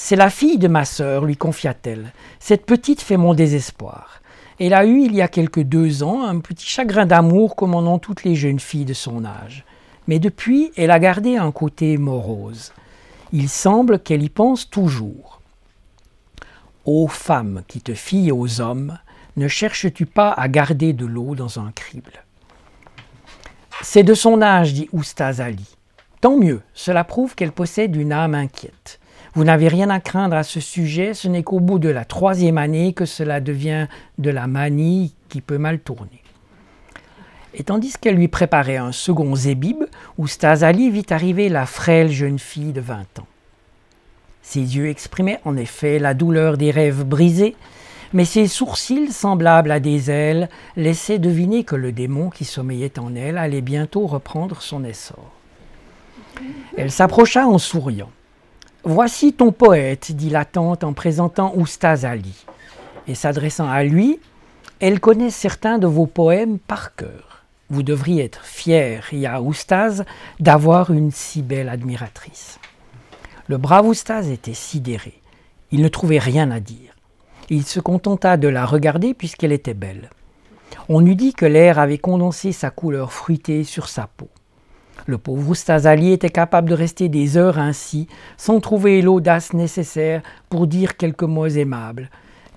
C'est la fille de ma sœur, lui confia-t-elle. Cette petite fait mon désespoir. Elle a eu, il y a quelques deux ans, un petit chagrin d'amour comme en ont toutes les jeunes filles de son âge. Mais depuis, elle a gardé un côté morose. Il semble qu'elle y pense toujours. Ô femme qui te fie aux hommes, ne cherches-tu pas à garder de l'eau dans un crible? C'est de son âge, dit Oustaz Ali. Tant mieux, cela prouve qu'elle possède une âme inquiète. Vous n'avez rien à craindre à ce sujet, ce n'est qu'au bout de la troisième année que cela devient de la manie qui peut mal tourner. Et tandis qu'elle lui préparait un second zébib, Oustazali vit arriver la frêle jeune fille de vingt ans. Ses yeux exprimaient en effet la douleur des rêves brisés, mais ses sourcils, semblables à des ailes, laissaient deviner que le démon qui sommeillait en elle allait bientôt reprendre son essor. Elle s'approcha en souriant. Voici ton poète, dit la tante en présentant Oustaz Ali. Et s'adressant à lui, elle connaît certains de vos poèmes par cœur. Vous devriez être fier, ya Oustaz, d'avoir une si belle admiratrice. Le brave Oustaz était sidéré. Il ne trouvait rien à dire. Il se contenta de la regarder puisqu'elle était belle. On eût dit que l'air avait condensé sa couleur fruitée sur sa peau. Le pauvre Oustazali était capable de rester des heures ainsi, sans trouver l'audace nécessaire pour dire quelques mots aimables,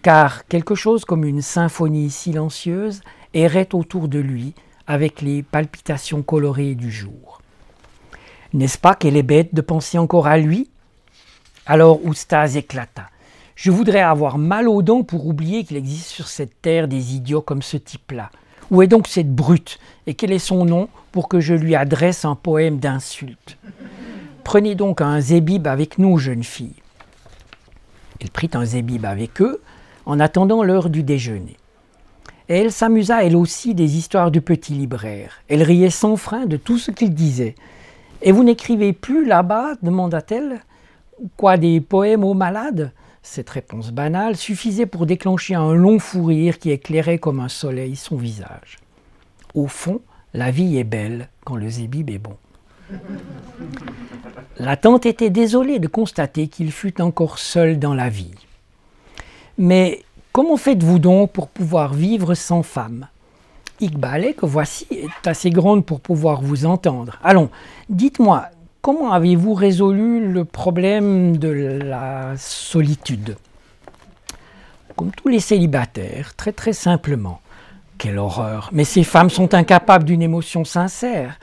car quelque chose comme une symphonie silencieuse errait autour de lui avec les palpitations colorées du jour. N'est-ce pas qu'elle est bête de penser encore à lui? Alors Oustaz éclata. Je voudrais avoir mal aux dents pour oublier qu'il existe sur cette terre des idiots comme ce type-là. Où est donc cette brute? Et quel est son nom pour que je lui adresse un poème d'insulte? Prenez donc un zébib avec nous, jeune fille. Il prit un zébib avec eux en attendant l'heure du déjeuner. Et elle s'amusa elle aussi des histoires du petit libraire. Elle riait sans frein de tout ce qu'il disait. Et vous n'écrivez plus là-bas demanda-t-elle. Quoi, des poèmes aux malades? Cette réponse banale suffisait pour déclencher un long fou rire qui éclairait comme un soleil son visage. Au fond, la vie est belle quand le zébib est bon. La tante était désolée de constater qu'il fut encore seul dans la vie. Mais comment faites-vous donc pour pouvoir vivre sans femme? Iqbalé, que voici, est assez grande pour pouvoir vous entendre. Allons, dites-moi, comment avez-vous résolu le problème de la solitude? Comme tous les célibataires, très très simplement. Quelle horreur Mais ces femmes sont incapables d'une émotion sincère.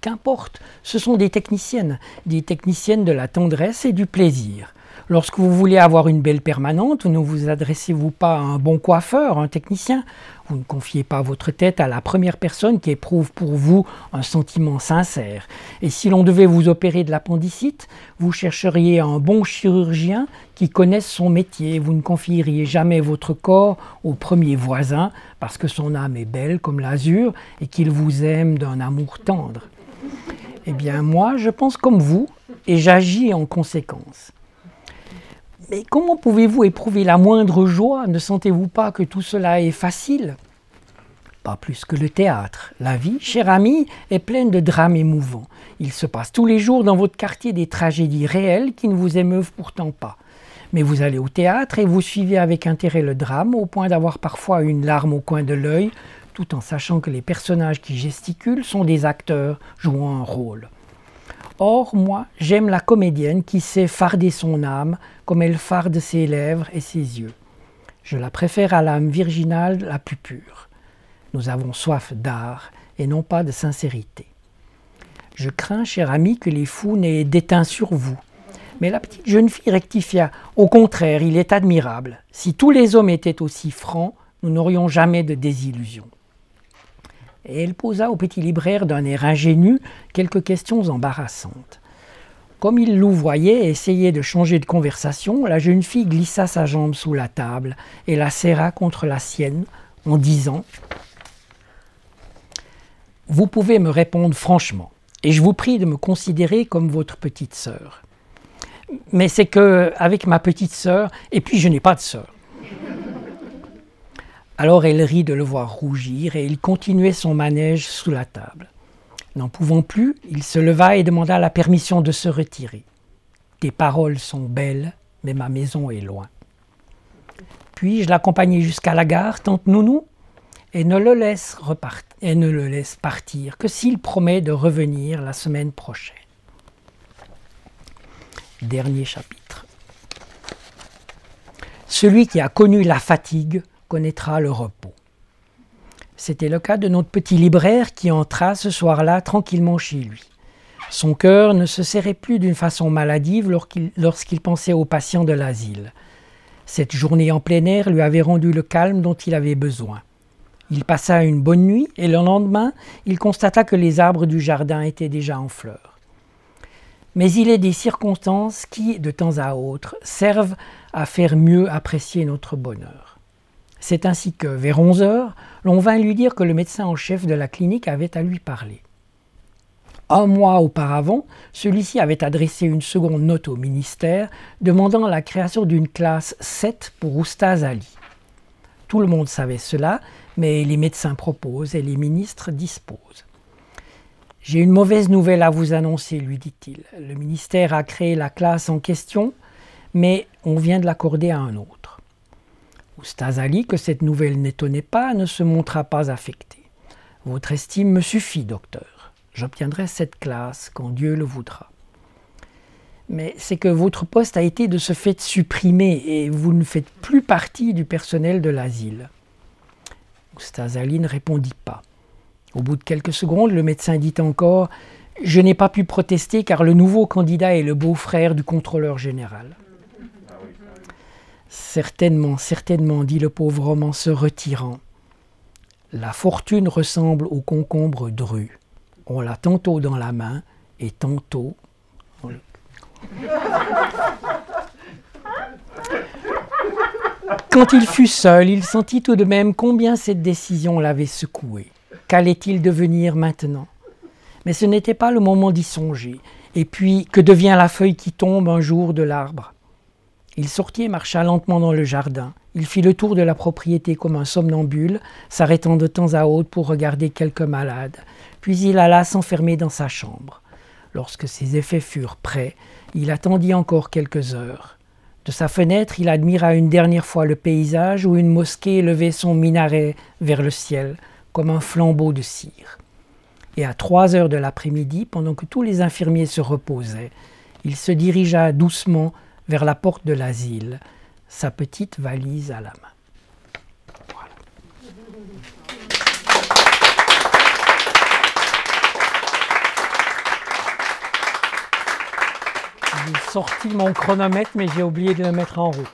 Qu'importe, ce sont des techniciennes, des techniciennes de la tendresse et du plaisir. Lorsque vous voulez avoir une belle permanente, ne vous adressez-vous pas à un bon coiffeur, un technicien Vous ne confiez pas votre tête à la première personne qui éprouve pour vous un sentiment sincère. Et si l'on devait vous opérer de l'appendicite, vous chercheriez un bon chirurgien qui connaisse son métier. Vous ne confieriez jamais votre corps au premier voisin parce que son âme est belle comme l'azur et qu'il vous aime d'un amour tendre. Eh bien, moi, je pense comme vous et j'agis en conséquence. Mais comment pouvez-vous éprouver la moindre joie? Ne sentez-vous pas que tout cela est facile? Pas plus que le théâtre. La vie, cher ami, est pleine de drames émouvants. Il se passe tous les jours dans votre quartier des tragédies réelles qui ne vous émeuvent pourtant pas. Mais vous allez au théâtre et vous suivez avec intérêt le drame au point d'avoir parfois une larme au coin de l'œil, tout en sachant que les personnages qui gesticulent sont des acteurs jouant un rôle. Or, moi, j'aime la comédienne qui sait farder son âme comme elle farde ses lèvres et ses yeux. Je la préfère à l'âme virginale la plus pure. Nous avons soif d'art et non pas de sincérité. Je crains, cher ami, que les fous n'aient déteint sur vous. Mais la petite jeune fille rectifia. Au contraire, il est admirable. Si tous les hommes étaient aussi francs, nous n'aurions jamais de désillusion et elle posa au petit libraire d'un air ingénu quelques questions embarrassantes. Comme il louvoyait et essayait de changer de conversation, la jeune fille glissa sa jambe sous la table et la serra contre la sienne en disant Vous pouvez me répondre franchement, et je vous prie de me considérer comme votre petite sœur. Mais c'est que, avec ma petite sœur, et puis je n'ai pas de sœur. Alors elle rit de le voir rougir et il continuait son manège sous la table. N'en pouvant plus, il se leva et demanda la permission de se retirer. Tes paroles sont belles, mais ma maison est loin. Puis-je l'accompagner jusqu'à la gare, tante Nounou? Et et ne le laisse partir que s'il promet de revenir la semaine prochaine. Dernier chapitre. Celui qui a connu la fatigue connaîtra le repos. C'était le cas de notre petit libraire qui entra ce soir-là tranquillement chez lui. Son cœur ne se serrait plus d'une façon maladive lorsqu'il pensait aux patients de l'asile. Cette journée en plein air lui avait rendu le calme dont il avait besoin. Il passa une bonne nuit et le lendemain, il constata que les arbres du jardin étaient déjà en fleurs. Mais il est des circonstances qui, de temps à autre, servent à faire mieux apprécier notre bonheur. C'est ainsi que, vers 11 heures, l'on vint lui dire que le médecin en chef de la clinique avait à lui parler. Un mois auparavant, celui-ci avait adressé une seconde note au ministère demandant la création d'une classe 7 pour Oustaz Ali. Tout le monde savait cela, mais les médecins proposent et les ministres disposent. J'ai une mauvaise nouvelle à vous annoncer, lui dit-il. Le ministère a créé la classe en question, mais on vient de l'accorder à un autre. Oustaz que cette nouvelle n'étonnait pas, ne se montra pas affecté. Votre estime me suffit, docteur. J'obtiendrai cette classe quand Dieu le voudra. Mais c'est que votre poste a été de ce fait supprimé et vous ne faites plus partie du personnel de l'asile. Oustaz ne répondit pas. Au bout de quelques secondes, le médecin dit encore Je n'ai pas pu protester car le nouveau candidat est le beau-frère du contrôleur général. Certainement, certainement, dit le pauvre homme en se retirant. La fortune ressemble au concombre dru. On l'a tantôt dans la main et tantôt. Quand il fut seul, il sentit tout de même combien cette décision l'avait secoué. Qu'allait-il devenir maintenant? Mais ce n'était pas le moment d'y songer. Et puis, que devient la feuille qui tombe un jour de l'arbre? Il sortit et marcha lentement dans le jardin. Il fit le tour de la propriété comme un somnambule, s'arrêtant de temps à autre pour regarder quelques malades. Puis il alla s'enfermer dans sa chambre. Lorsque ses effets furent prêts, il attendit encore quelques heures. De sa fenêtre, il admira une dernière fois le paysage où une mosquée levait son minaret vers le ciel comme un flambeau de cire. Et à trois heures de l'après-midi, pendant que tous les infirmiers se reposaient, il se dirigea doucement vers la porte de l'asile, sa petite valise à la main. J'ai sorti mon chronomètre, mais j'ai oublié de le mettre en route.